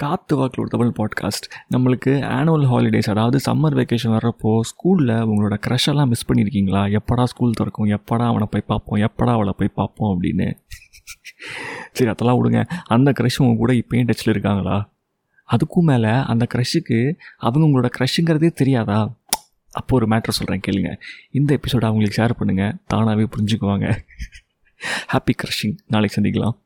காத்து வாக்கில் ஒரு தமிழ் பாட்காஸ்ட் நம்மளுக்கு ஆனுவல் ஹாலிடேஸ் அதாவது சம்மர் வெக்கேஷன் வர்றப்போ ஸ்கூலில் உங்களோட க்ரஷெல்லாம் மிஸ் பண்ணியிருக்கீங்களா எப்படா ஸ்கூல் திறக்கும்? எப்படா அவனை போய் பார்ப்போம்? எப்படா அவளை போய் பார்ப்போம் அப்படின்னு. சரி அதெல்லாம் விடுங்க. அந்த க்ரஷ் உங்க கூட இப்போயும் டச்சில் இருக்காங்களா? அதுக்கும் மேலே அந்த க்ரஷுக்கு அவங்க உங்களோட க்ரஷ்ங்கிறதே தெரியாதா? அப்போ ஒரு மேட்ரு சொல்கிறேன் கேளுங்க. இந்த எபிசோட அவங்களுக்கு ஷேர் பண்ணுங்கள் தானாகவே புரிஞ்சுக்குவாங்க. ஹாப்பி க்ரஷிங் நாளைக்கு சந்திக்கலாம்.